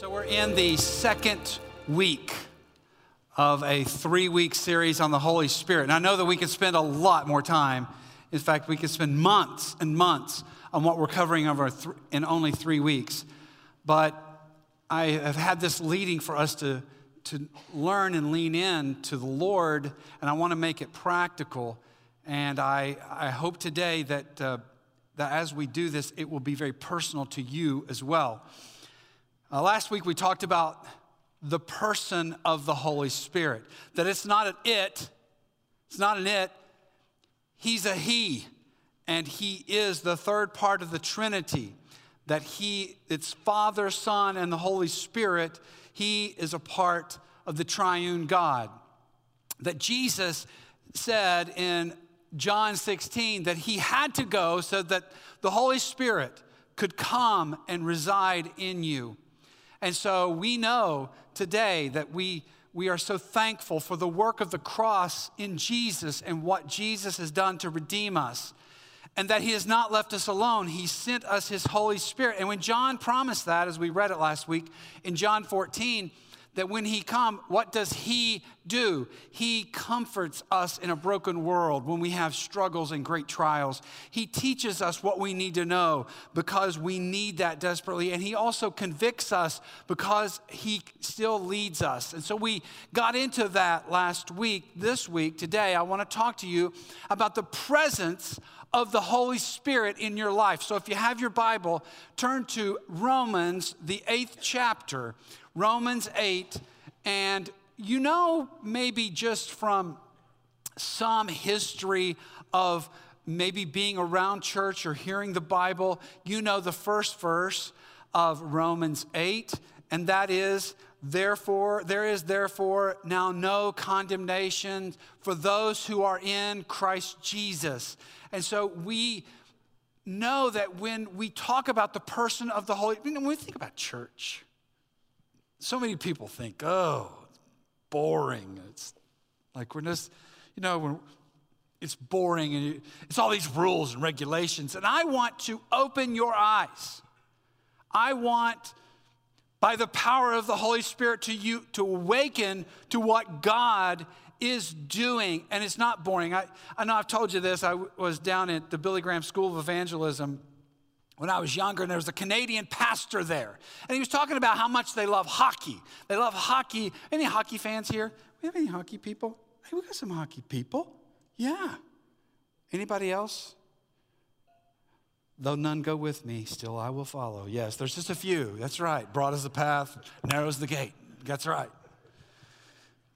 So, we're in the second week of a three week series on the Holy Spirit. And I know that we could spend a lot more time. In fact, we could spend months and months on what we're covering over th- in only three weeks. But I have had this leading for us to, to learn and lean in to the Lord, and I want to make it practical. And I, I hope today that, uh, that as we do this, it will be very personal to you as well. Uh, last week we talked about the person of the Holy Spirit, that it's not an it, it's not an it, he's a he, and he is the third part of the Trinity. That he, it's Father, Son, and the Holy Spirit, he is a part of the triune God. That Jesus said in John 16 that he had to go so that the Holy Spirit could come and reside in you. And so we know today that we, we are so thankful for the work of the cross in Jesus and what Jesus has done to redeem us. And that he has not left us alone. He sent us his Holy Spirit. And when John promised that, as we read it last week in John 14, that when he come what does he do? He comforts us in a broken world when we have struggles and great trials. He teaches us what we need to know because we need that desperately. And he also convicts us because he still leads us. And so we got into that last week this week today. I want to talk to you about the presence of the Holy Spirit in your life. So if you have your Bible, turn to Romans, the eighth chapter. Romans 8, and you know, maybe just from some history of maybe being around church or hearing the Bible, you know the first verse of Romans 8, and that is, Therefore, there is therefore now no condemnation for those who are in Christ Jesus. And so we know that when we talk about the person of the Holy, when we think about church, so many people think, oh, boring. It's like we're just, you know, it's boring and it's all these rules and regulations. And I want to open your eyes. I want, by the power of the Holy Spirit, to you to awaken to what God is doing. And it's not boring. I, I know I've told you this. I was down at the Billy Graham School of Evangelism when I was younger, and there was a Canadian pastor there. And he was talking about how much they love hockey. They love hockey. Any hockey fans here? We have any hockey people? Hey, we got some hockey people. Yeah. Anybody else? Though none go with me, still I will follow. Yes, there's just a few. That's right. Broad is the path, narrow is the gate. That's right.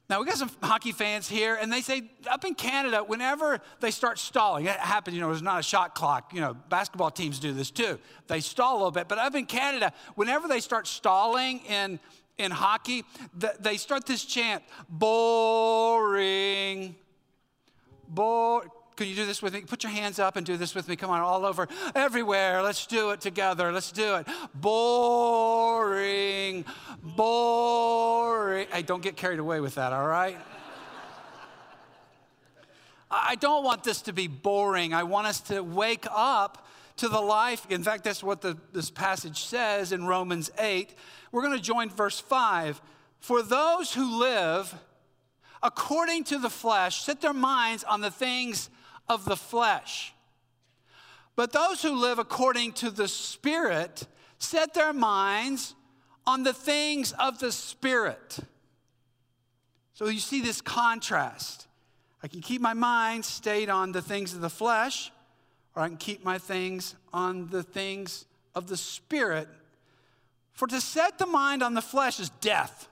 Now, we got some hockey fans here, and they say up in Canada, whenever they start stalling, it happens, you know, there's not a shot clock. You know, basketball teams do this too. They stall a little bit. But up in Canada, whenever they start stalling in, in hockey, they start this chant boring. Boring can you do this with me? Put your hands up and do this with me. Come on, all over, everywhere. Let's do it together. Let's do it. Boring, boring. Hey, don't get carried away with that, all right? I don't want this to be boring. I want us to wake up to the life. In fact, that's what the, this passage says in Romans 8. We're going to join verse 5. For those who live according to the flesh set their minds on the things of the flesh. But those who live according to the Spirit set their minds on the things of the Spirit. So you see this contrast. I can keep my mind stayed on the things of the flesh, or I can keep my things on the things of the Spirit. For to set the mind on the flesh is death,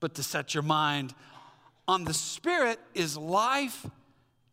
but to set your mind on the Spirit is life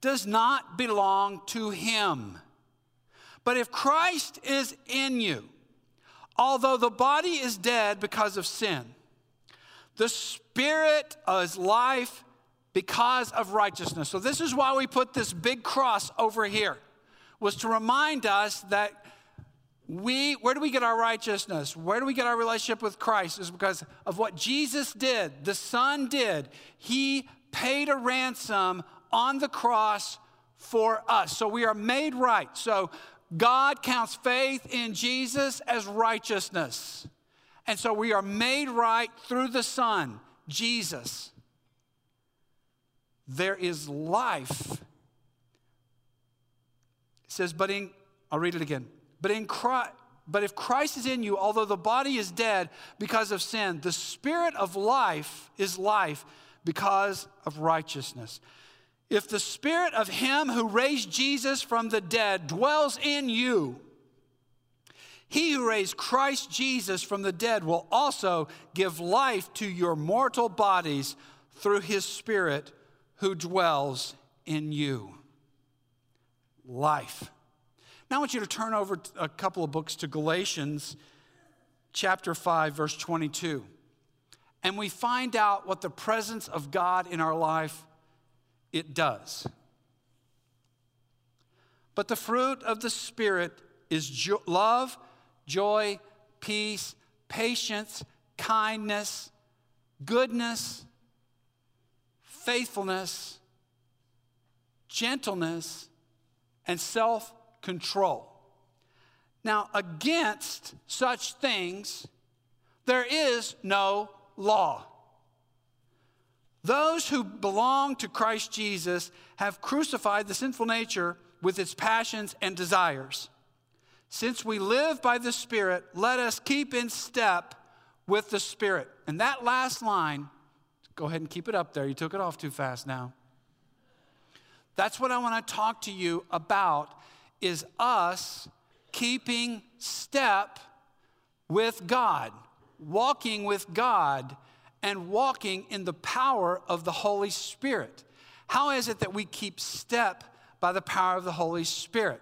does not belong to him. But if Christ is in you, although the body is dead because of sin, the spirit is life because of righteousness. So this is why we put this big cross over here was to remind us that we where do we get our righteousness? Where do we get our relationship with Christ? Is because of what Jesus did, the Son did. He paid a ransom on the cross for us. So we are made right. So God counts faith in Jesus as righteousness. And so we are made right through the Son, Jesus. There is life. It says, but in, I'll read it again. But in Christ, but if Christ is in you, although the body is dead because of sin, the spirit of life is life because of righteousness. If the spirit of him who raised Jesus from the dead dwells in you, he who raised Christ Jesus from the dead will also give life to your mortal bodies through his spirit who dwells in you. Life. Now I want you to turn over a couple of books to Galatians chapter 5, verse 22. And we find out what the presence of God in our life it does. But the fruit of the Spirit is jo- love, joy, peace, patience, kindness, goodness, faithfulness, gentleness, and self control. Now, against such things, there is no law. Those who belong to Christ Jesus have crucified the sinful nature with its passions and desires. Since we live by the Spirit, let us keep in step with the Spirit. And that last line, go ahead and keep it up there. You took it off too fast now. That's what I want to talk to you about is us keeping step with God, walking with God, and walking in the power of the Holy Spirit. How is it that we keep step by the power of the Holy Spirit?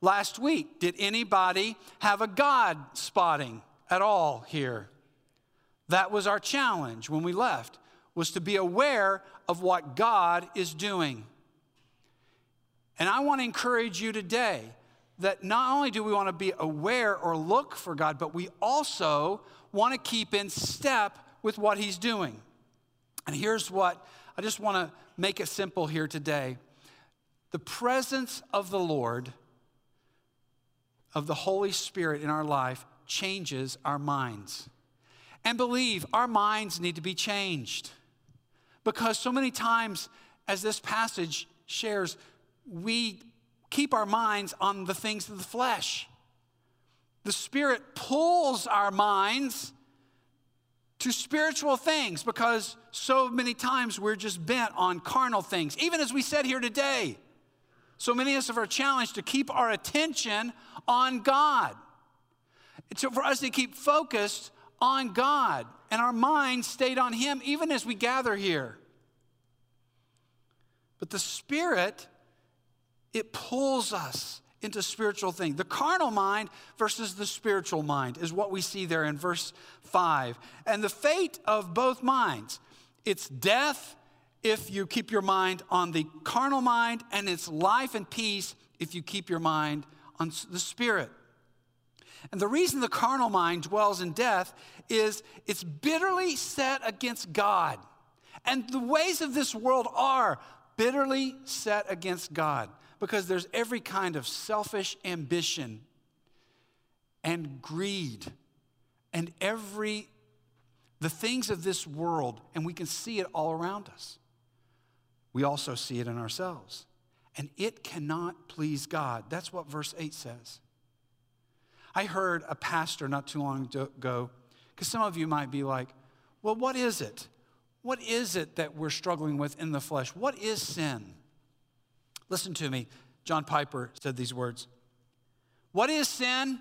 Last week, did anybody have a God spotting at all here? That was our challenge when we left, was to be aware of what God is doing. And I want to encourage you today that not only do we want to be aware or look for God, but we also want to keep in step with what He's doing. And here's what I just want to make it simple here today the presence of the Lord, of the Holy Spirit in our life, changes our minds. And believe our minds need to be changed. Because so many times, as this passage shares, we keep our minds on the things of the flesh. The Spirit pulls our minds to spiritual things because so many times we're just bent on carnal things, even as we said here today. So many of us are challenged to keep our attention on God. It's for us to keep focused on God and our minds stayed on Him even as we gather here. But the Spirit it pulls us into spiritual things. The carnal mind versus the spiritual mind is what we see there in verse 5. And the fate of both minds it's death if you keep your mind on the carnal mind, and it's life and peace if you keep your mind on the spirit. And the reason the carnal mind dwells in death is it's bitterly set against God. And the ways of this world are bitterly set against God because there's every kind of selfish ambition and greed and every the things of this world and we can see it all around us. We also see it in ourselves. And it cannot please god. That's what verse 8 says. I heard a pastor not too long ago because some of you might be like well what is it? What is it that we're struggling with in the flesh? What is sin Listen to me. John Piper said these words What is sin?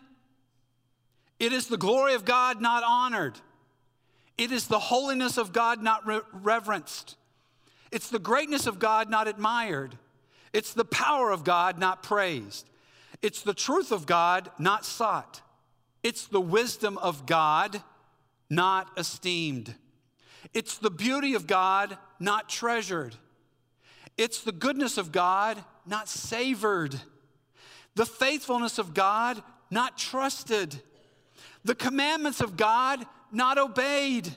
It is the glory of God not honored. It is the holiness of God not re- reverenced. It's the greatness of God not admired. It's the power of God not praised. It's the truth of God not sought. It's the wisdom of God, not esteemed. It's the beauty of God, not treasured. It's the goodness of God, not savored. The faithfulness of God, not trusted. The commandments of God, not obeyed.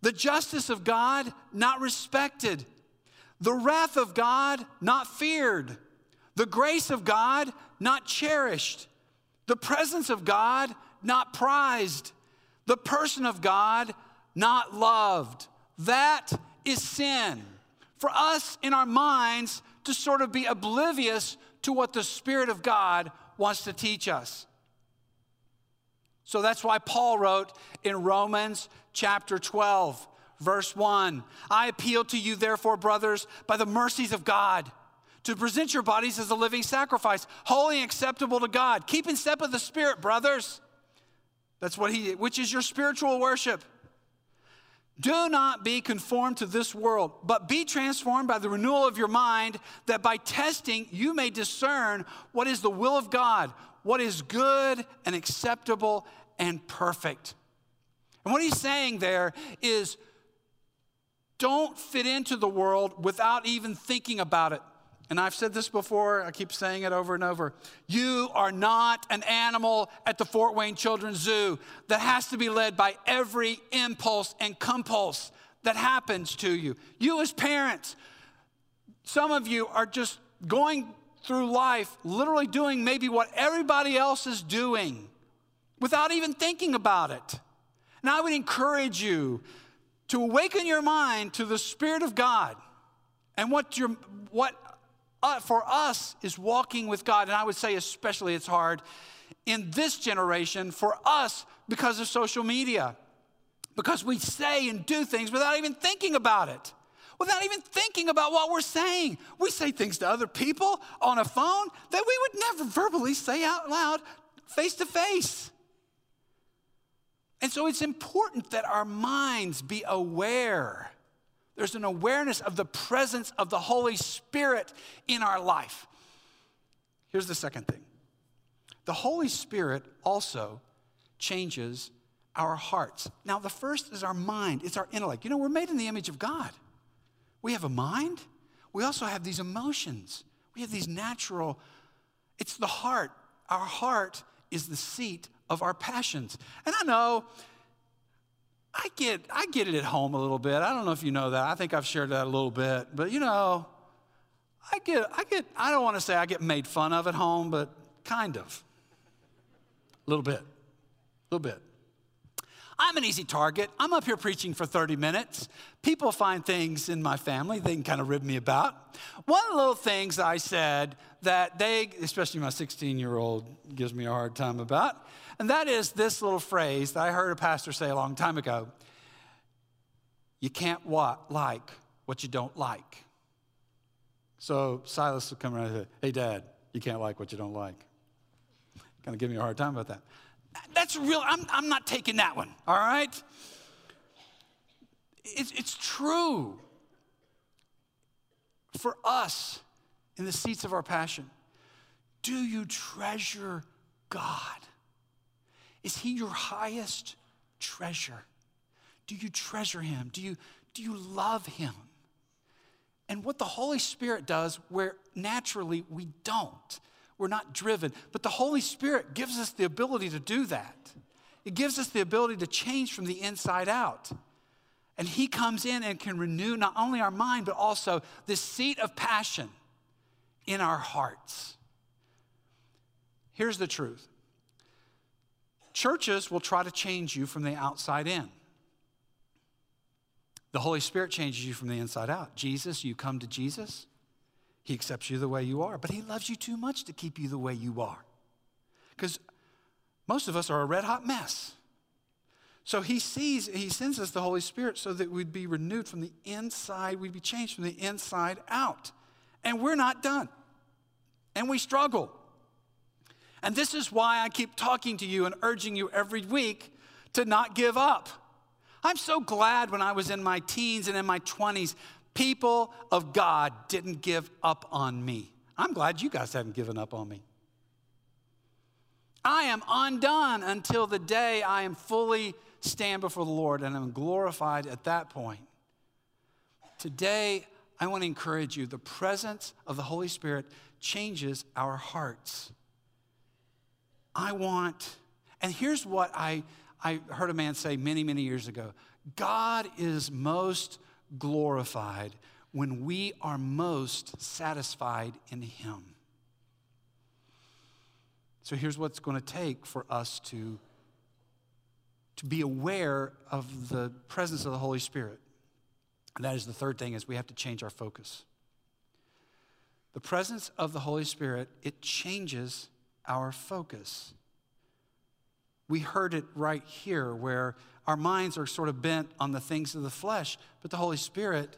The justice of God, not respected. The wrath of God, not feared. The grace of God, not cherished. The presence of God, not prized. The person of God, not loved. That is sin. For us in our minds to sort of be oblivious to what the Spirit of God wants to teach us. So that's why Paul wrote in Romans chapter 12, verse 1 I appeal to you, therefore, brothers, by the mercies of God, to present your bodies as a living sacrifice, holy and acceptable to God. Keep in step with the Spirit, brothers. That's what he, which is your spiritual worship. Do not be conformed to this world, but be transformed by the renewal of your mind, that by testing you may discern what is the will of God, what is good and acceptable and perfect. And what he's saying there is don't fit into the world without even thinking about it. And I've said this before, I keep saying it over and over. You are not an animal at the Fort Wayne Children's Zoo that has to be led by every impulse and compulse that happens to you. You, as parents, some of you are just going through life literally doing maybe what everybody else is doing without even thinking about it. And I would encourage you to awaken your mind to the Spirit of God and what, your, what uh, for us is walking with God. And I would say, especially, it's hard in this generation for us because of social media, because we say and do things without even thinking about it. Without even thinking about what we're saying. We say things to other people on a phone that we would never verbally say out loud face to face. And so it's important that our minds be aware there's an awareness of the presence of the Holy Spirit in our life. Here's the second thing the Holy Spirit also changes our hearts. Now, the first is our mind, it's our intellect. You know, we're made in the image of God. We have a mind, we also have these emotions, we have these natural, it's the heart. Our heart is the seat of our passions. And I know I get, I get it at home a little bit. I don't know if you know that. I think I've shared that a little bit. But you know, I get, I get, I don't want to say I get made fun of at home, but kind of. A little bit. A little bit. I'm an easy target. I'm up here preaching for 30 minutes. People find things in my family they can kind of rib me about. One of the little things I said that they, especially my 16 year old, gives me a hard time about and that is this little phrase that I heard a pastor say a long time ago you can't what, like what you don't like. So Silas would come around and say, Hey, Dad, you can't like what you don't like. Kind of give me a hard time about that. That's real. I'm, I'm not taking that one, all right? It's, it's true for us in the seats of our passion. Do you treasure God? Is he your highest treasure? Do you treasure him? Do you, do you love him? And what the Holy Spirit does, where naturally we don't, we're not driven, but the Holy Spirit gives us the ability to do that. It gives us the ability to change from the inside out. And He comes in and can renew not only our mind, but also this seat of passion in our hearts. Here's the truth Churches will try to change you from the outside in. The Holy Spirit changes you from the inside out. Jesus, you come to Jesus, He accepts you the way you are, but He loves you too much to keep you the way you are. Because most of us are a red hot mess. So He sees, He sends us the Holy Spirit so that we'd be renewed from the inside, we'd be changed from the inside out. And we're not done. And we struggle. And this is why I keep talking to you and urging you every week to not give up. I'm so glad when I was in my teens and in my 20s, people of God didn't give up on me. I'm glad you guys haven't given up on me. I am undone until the day I am fully stand before the Lord and I'm glorified at that point. Today, I want to encourage you the presence of the Holy Spirit changes our hearts. I want, and here's what I, I heard a man say many, many years ago God is most glorified when we are most satisfied in Him. So here's what's going to take for us to, to be aware of the presence of the Holy Spirit. And that is the third thing is we have to change our focus. The presence of the Holy Spirit, it changes our focus. We heard it right here where our minds are sort of bent on the things of the flesh, but the Holy Spirit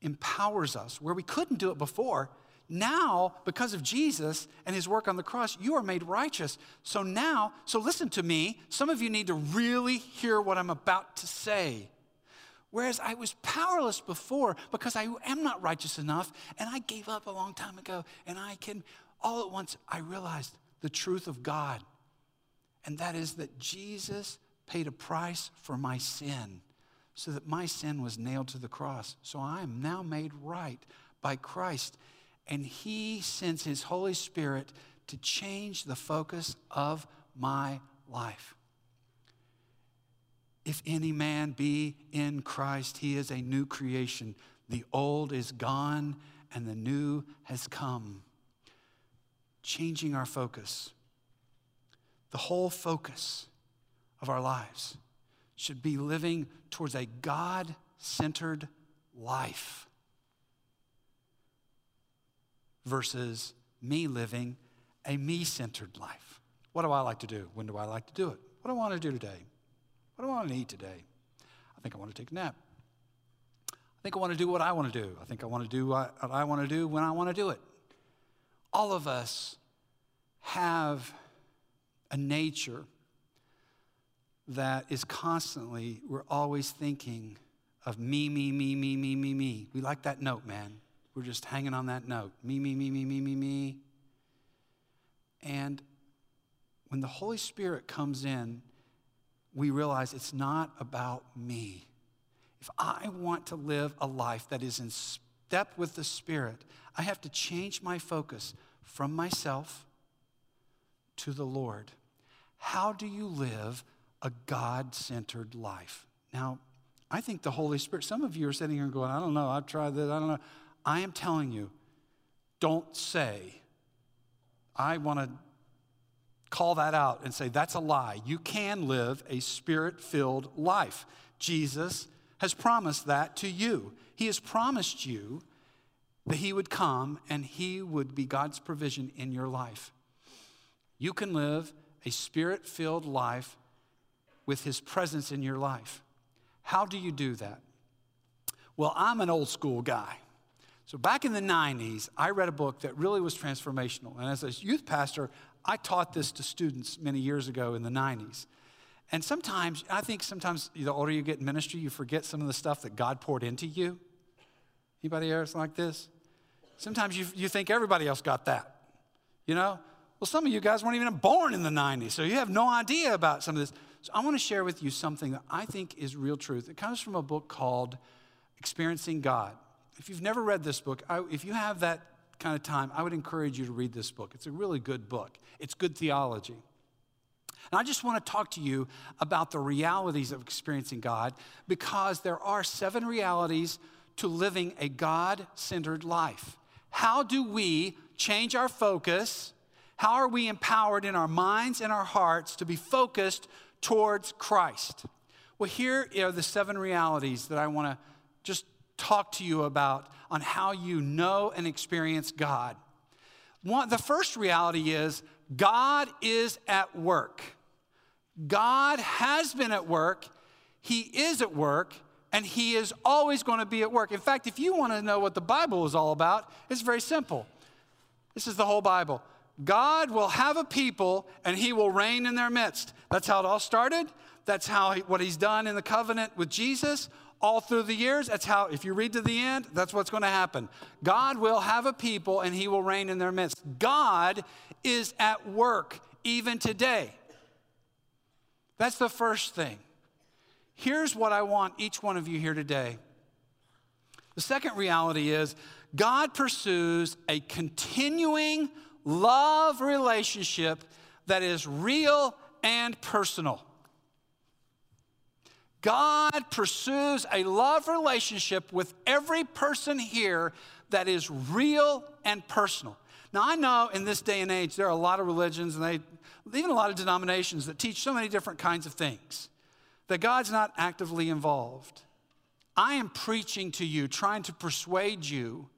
empowers us where we couldn't do it before. Now, because of Jesus and his work on the cross, you are made righteous. So now, so listen to me. Some of you need to really hear what I'm about to say. Whereas I was powerless before because I am not righteous enough and I gave up a long time ago. And I can, all at once, I realized the truth of God. And that is that Jesus paid a price for my sin so that my sin was nailed to the cross. So I am now made right by Christ. And He sends His Holy Spirit to change the focus of my life. If any man be in Christ, he is a new creation. The old is gone and the new has come. Changing our focus. The whole focus of our lives should be living towards a God centered life versus me living a me centered life. What do I like to do? When do I like to do it? What do I want to do today? What do I want to eat today? I think I want to take a nap. I think I want to do what I want to do. I think I want to do what I want to do when I want to do it. All of us have a nature that is constantly, we're always thinking of me, me, me, me, me, me, me. We like that note, man. We're just hanging on that note. Me, me, me, me, me, me, me. And when the Holy Spirit comes in, we realize it's not about me. If I want to live a life that is in step with the Spirit, I have to change my focus from myself to the Lord. How do you live a God centered life. Now, I think the Holy Spirit, some of you are sitting here going, I don't know, I've tried this, I don't know. I am telling you, don't say, I want to call that out and say, that's a lie. You can live a spirit filled life. Jesus has promised that to you. He has promised you that He would come and He would be God's provision in your life. You can live a spirit filled life with His presence in your life. How do you do that? Well, I'm an old school guy. So back in the 90s, I read a book that really was transformational. And as a youth pastor, I taught this to students many years ago in the 90s. And sometimes, I think sometimes the older you get in ministry, you forget some of the stuff that God poured into you. Anybody else like this? Sometimes you, you think everybody else got that. You know? Well, some of you guys weren't even born in the 90s, so you have no idea about some of this. So I want to share with you something that I think is real truth. It comes from a book called Experiencing God. If you've never read this book, I, if you have that kind of time, I would encourage you to read this book. It's a really good book, it's good theology. And I just want to talk to you about the realities of experiencing God because there are seven realities to living a God centered life. How do we change our focus? How are we empowered in our minds and our hearts to be focused towards Christ. Well, here are the seven realities that I want to just talk to you about on how you know and experience God. One, the first reality is God is at work. God has been at work, He is at work, and He is always going to be at work. In fact, if you want to know what the Bible is all about, it's very simple. This is the whole Bible. God will have a people and he will reign in their midst. That's how it all started. That's how he, what he's done in the covenant with Jesus all through the years. That's how, if you read to the end, that's what's going to happen. God will have a people and he will reign in their midst. God is at work even today. That's the first thing. Here's what I want each one of you here today. The second reality is God pursues a continuing love relationship that is real and personal. God pursues a love relationship with every person here that is real and personal. Now, I know in this day and age, there are a lot of religions and they, even a lot of denominations that teach so many different kinds of things that God's not actively involved. I am preaching to you, trying to persuade you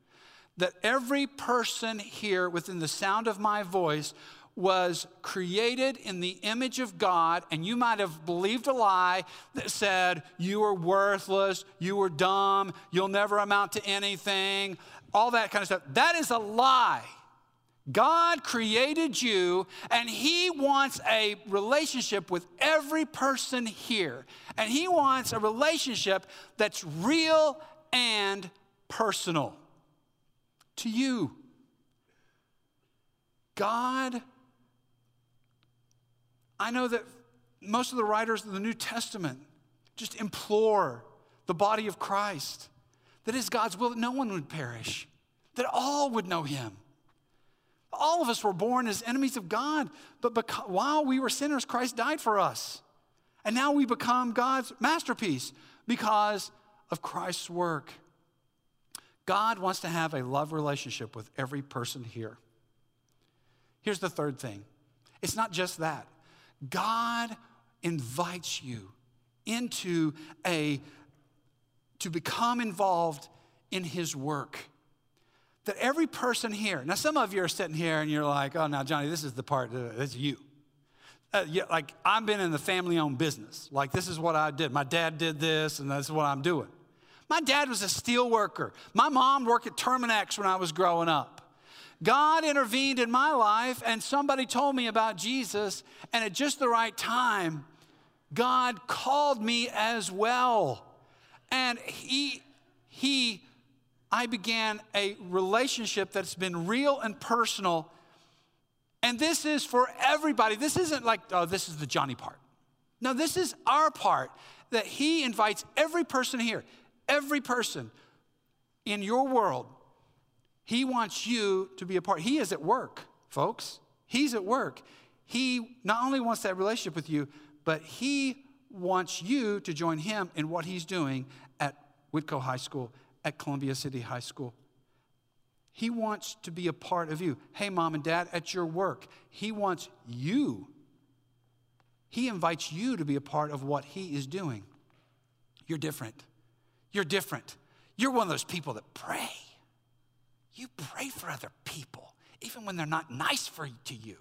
that every person here within the sound of my voice was created in the image of God, and you might have believed a lie that said you were worthless, you were dumb, you'll never amount to anything, all that kind of stuff. That is a lie. God created you, and He wants a relationship with every person here. And He wants a relationship that's real and personal to you. God, I know that most of the writers of the New Testament just implore the body of Christ that is God's will that no one would perish, that all would know Him. All of us were born as enemies of God, but while we were sinners, Christ died for us. And now we become God's masterpiece because of Christ's work. God wants to have a love relationship with every person here. Here's the third thing it's not just that. God invites you into a to become involved in his work that every person here, now some of you are sitting here and you're like, oh, now, Johnny, this is the part, that's you. Uh, yeah, like, I've been in the family owned business. Like, this is what I did. My dad did this, and that's what I'm doing. My dad was a steel worker. My mom worked at Terminix when I was growing up. God intervened in my life, and somebody told me about Jesus, and at just the right time, God called me as well. And He, He I began a relationship that's been real and personal. And this is for everybody. This isn't like, oh, this is the Johnny part. No, this is our part that He invites every person here, every person in your world. He wants you to be a part. He is at work, folks. He's at work. He not only wants that relationship with you, but He wants you to join Him in what He's doing at Whitko High School at Columbia City High School. He wants to be a part of you. Hey, mom and dad, at your work, He wants you. He invites you to be a part of what He is doing. You're different. You're different. You're one of those people that pray. You pray for other people, even when they're not nice for, to you.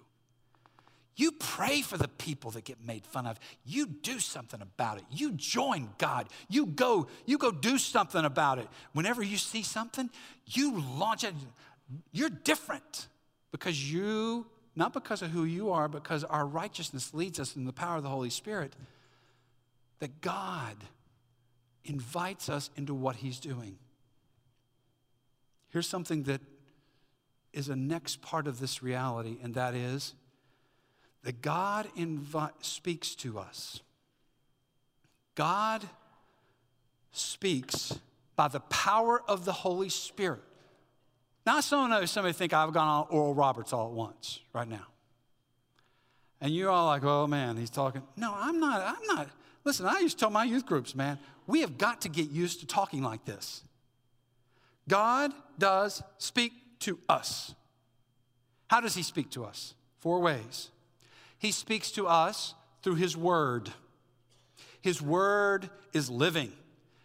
You pray for the people that get made fun of. You do something about it. You join God. You go, you go do something about it. Whenever you see something, you launch it. You're different because you, not because of who you are, because our righteousness leads us in the power of the Holy Spirit, that God invites us into what He's doing. Here's something that is a next part of this reality, and that is that God invi- speaks to us. God speaks by the power of the Holy Spirit. Now, some know somebody think I've gone on Oral Roberts all at once right now. And you're all like, oh man, he's talking. No, I'm not. I'm not. Listen, I used to tell my youth groups, man, we have got to get used to talking like this. God does speak to us. How does he speak to us? Four ways. He speaks to us through His Word. His Word is living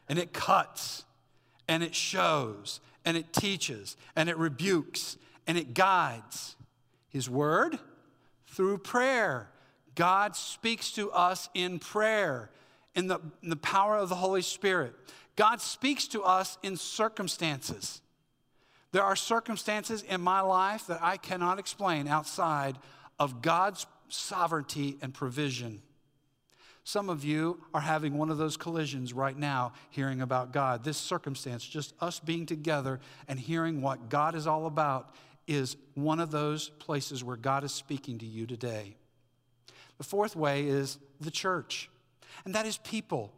and it cuts and it shows and it teaches and it rebukes and it guides. His Word through prayer. God speaks to us in prayer, in the, in the power of the Holy Spirit. God speaks to us in circumstances. There are circumstances in my life that I cannot explain outside of God's sovereignty and provision. Some of you are having one of those collisions right now, hearing about God. This circumstance, just us being together and hearing what God is all about, is one of those places where God is speaking to you today. The fourth way is the church, and that is people.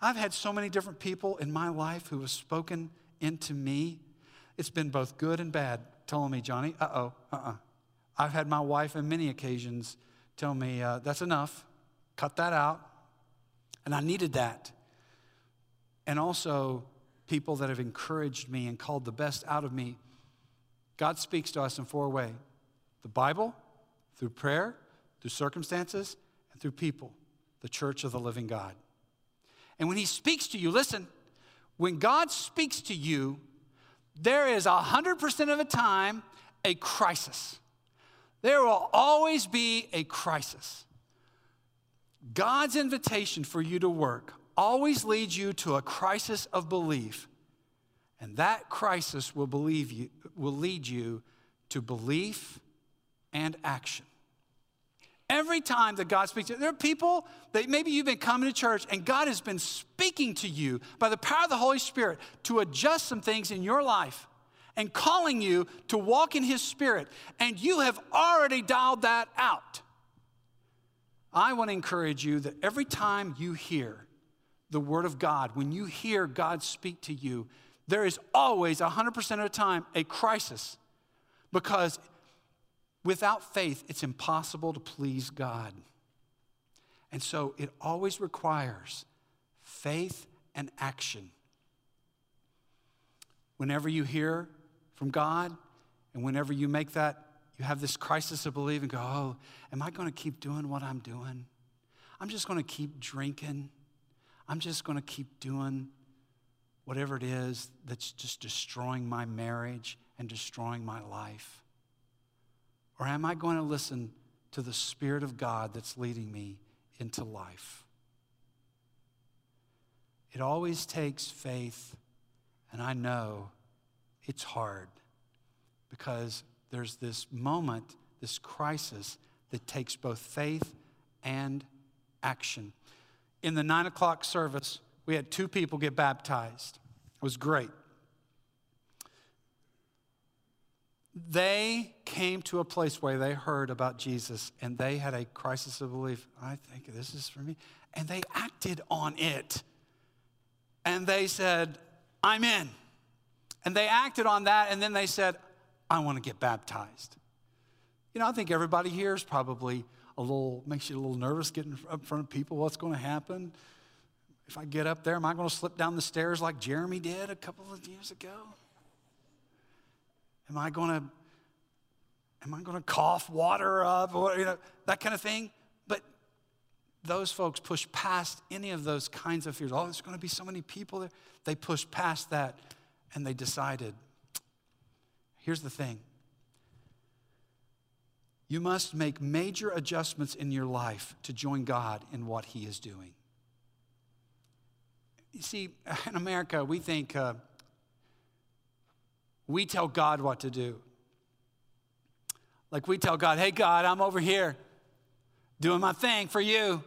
I've had so many different people in my life who have spoken into me. It's been both good and bad, telling me, Johnny, uh oh, uh uh. i have had my wife on many occasions tell me, uh, that's enough, cut that out. And I needed that. And also, people that have encouraged me and called the best out of me. God speaks to us in four ways the Bible, through prayer, through circumstances, and through people, the church of the living God. And when He speaks to you, listen, when God speaks to you, there is 100% of the time a crisis. There will always be a crisis. God's invitation for you to work always leads you to a crisis of belief. And that crisis will, believe you, will lead you to belief and action. Every time that God speaks, there are people that maybe you've been coming to church and God has been speaking to you by the power of the Holy Spirit to adjust some things in your life and calling you to walk in His Spirit, and you have already dialed that out. I want to encourage you that every time you hear the Word of God, when you hear God speak to you, there is always 100% of the time a crisis because without faith, it's impossible to please God. And so it always requires faith and action. Whenever you hear from God, and whenever you make that, you have this crisis of belief and go, oh, am I going to keep doing what I'm doing? I'm just going to keep drinking. I'm just going to keep doing whatever it is that's just destroying my marriage and destroying my life? Or am I going to listen to the Spirit of God that's leading me into life? It always takes faith, and I know it's hard because there's this moment, this crisis that takes both faith and action. In the nine o'clock service, we had two people get baptized. It was great. They came to a place where they heard about Jesus and they had a crisis of belief. I think this is for me. And they acted on it. And they said, I'm in. And they acted on that, and then they said, I want to get baptized. You know, I think everybody here is probably a little, makes you a little nervous getting up in front of people. What's going to happen? If I get up there, am I going to slip down the stairs like Jeremy did a couple of years ago? Am I going to am I going to cough water up or you know that kind of thing? But those folks push past any of those kinds of fears. Oh, there's going to be so many people there. They pushed past that and they decided here's the thing you must make major adjustments in your life to join God in what He is doing. You see, in America, we think uh, we tell God what to do. Like we tell God, hey, God, I'm over here doing my thing for you.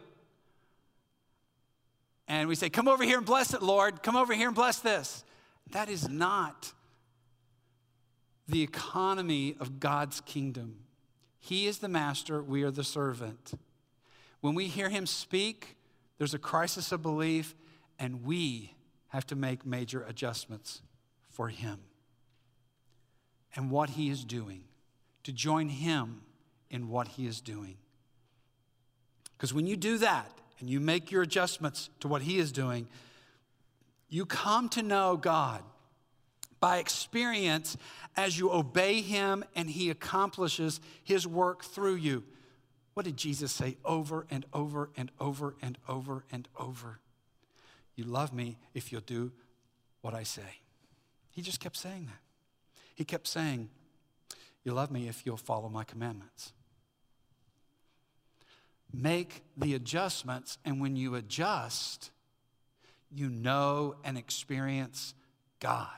And we say, come over here and bless it, Lord. Come over here and bless this. That is not the economy of God's kingdom. He is the master, we are the servant. When we hear him speak, there's a crisis of belief, and we have to make major adjustments for him and what he is doing, to join him in what he is doing. Because when you do that and you make your adjustments to what he is doing, you come to know God by experience as you obey him and he accomplishes his work through you. What did Jesus say over and over and over and over and over? You love me if you'll do what I say. He just kept saying that. He kept saying, You love me if you'll follow my commandments. Make the adjustments, and when you adjust, you know and experience God.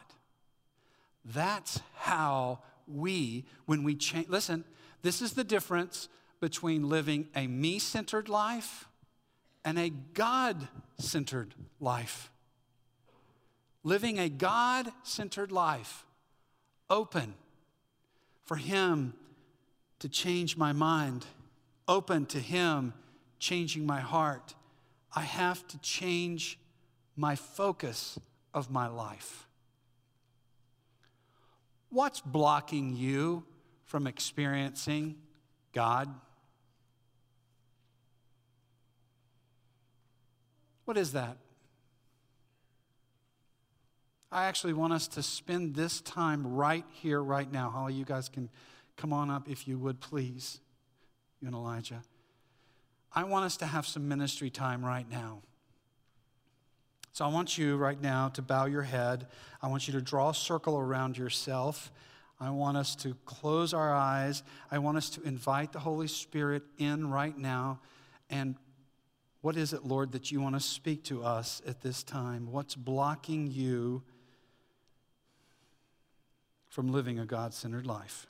That's how we, when we change, listen, this is the difference between living a me centered life and a God centered life. Living a God centered life, open, for Him to change my mind, open to Him changing my heart, I have to change my focus of my life. What's blocking you from experiencing God? What is that? I actually want us to spend this time right here, right now. All you guys can come on up if you would, please. You and Elijah. I want us to have some ministry time right now. So I want you right now to bow your head. I want you to draw a circle around yourself. I want us to close our eyes. I want us to invite the Holy Spirit in right now. And what is it, Lord, that you want to speak to us at this time? What's blocking you from living a God centered life?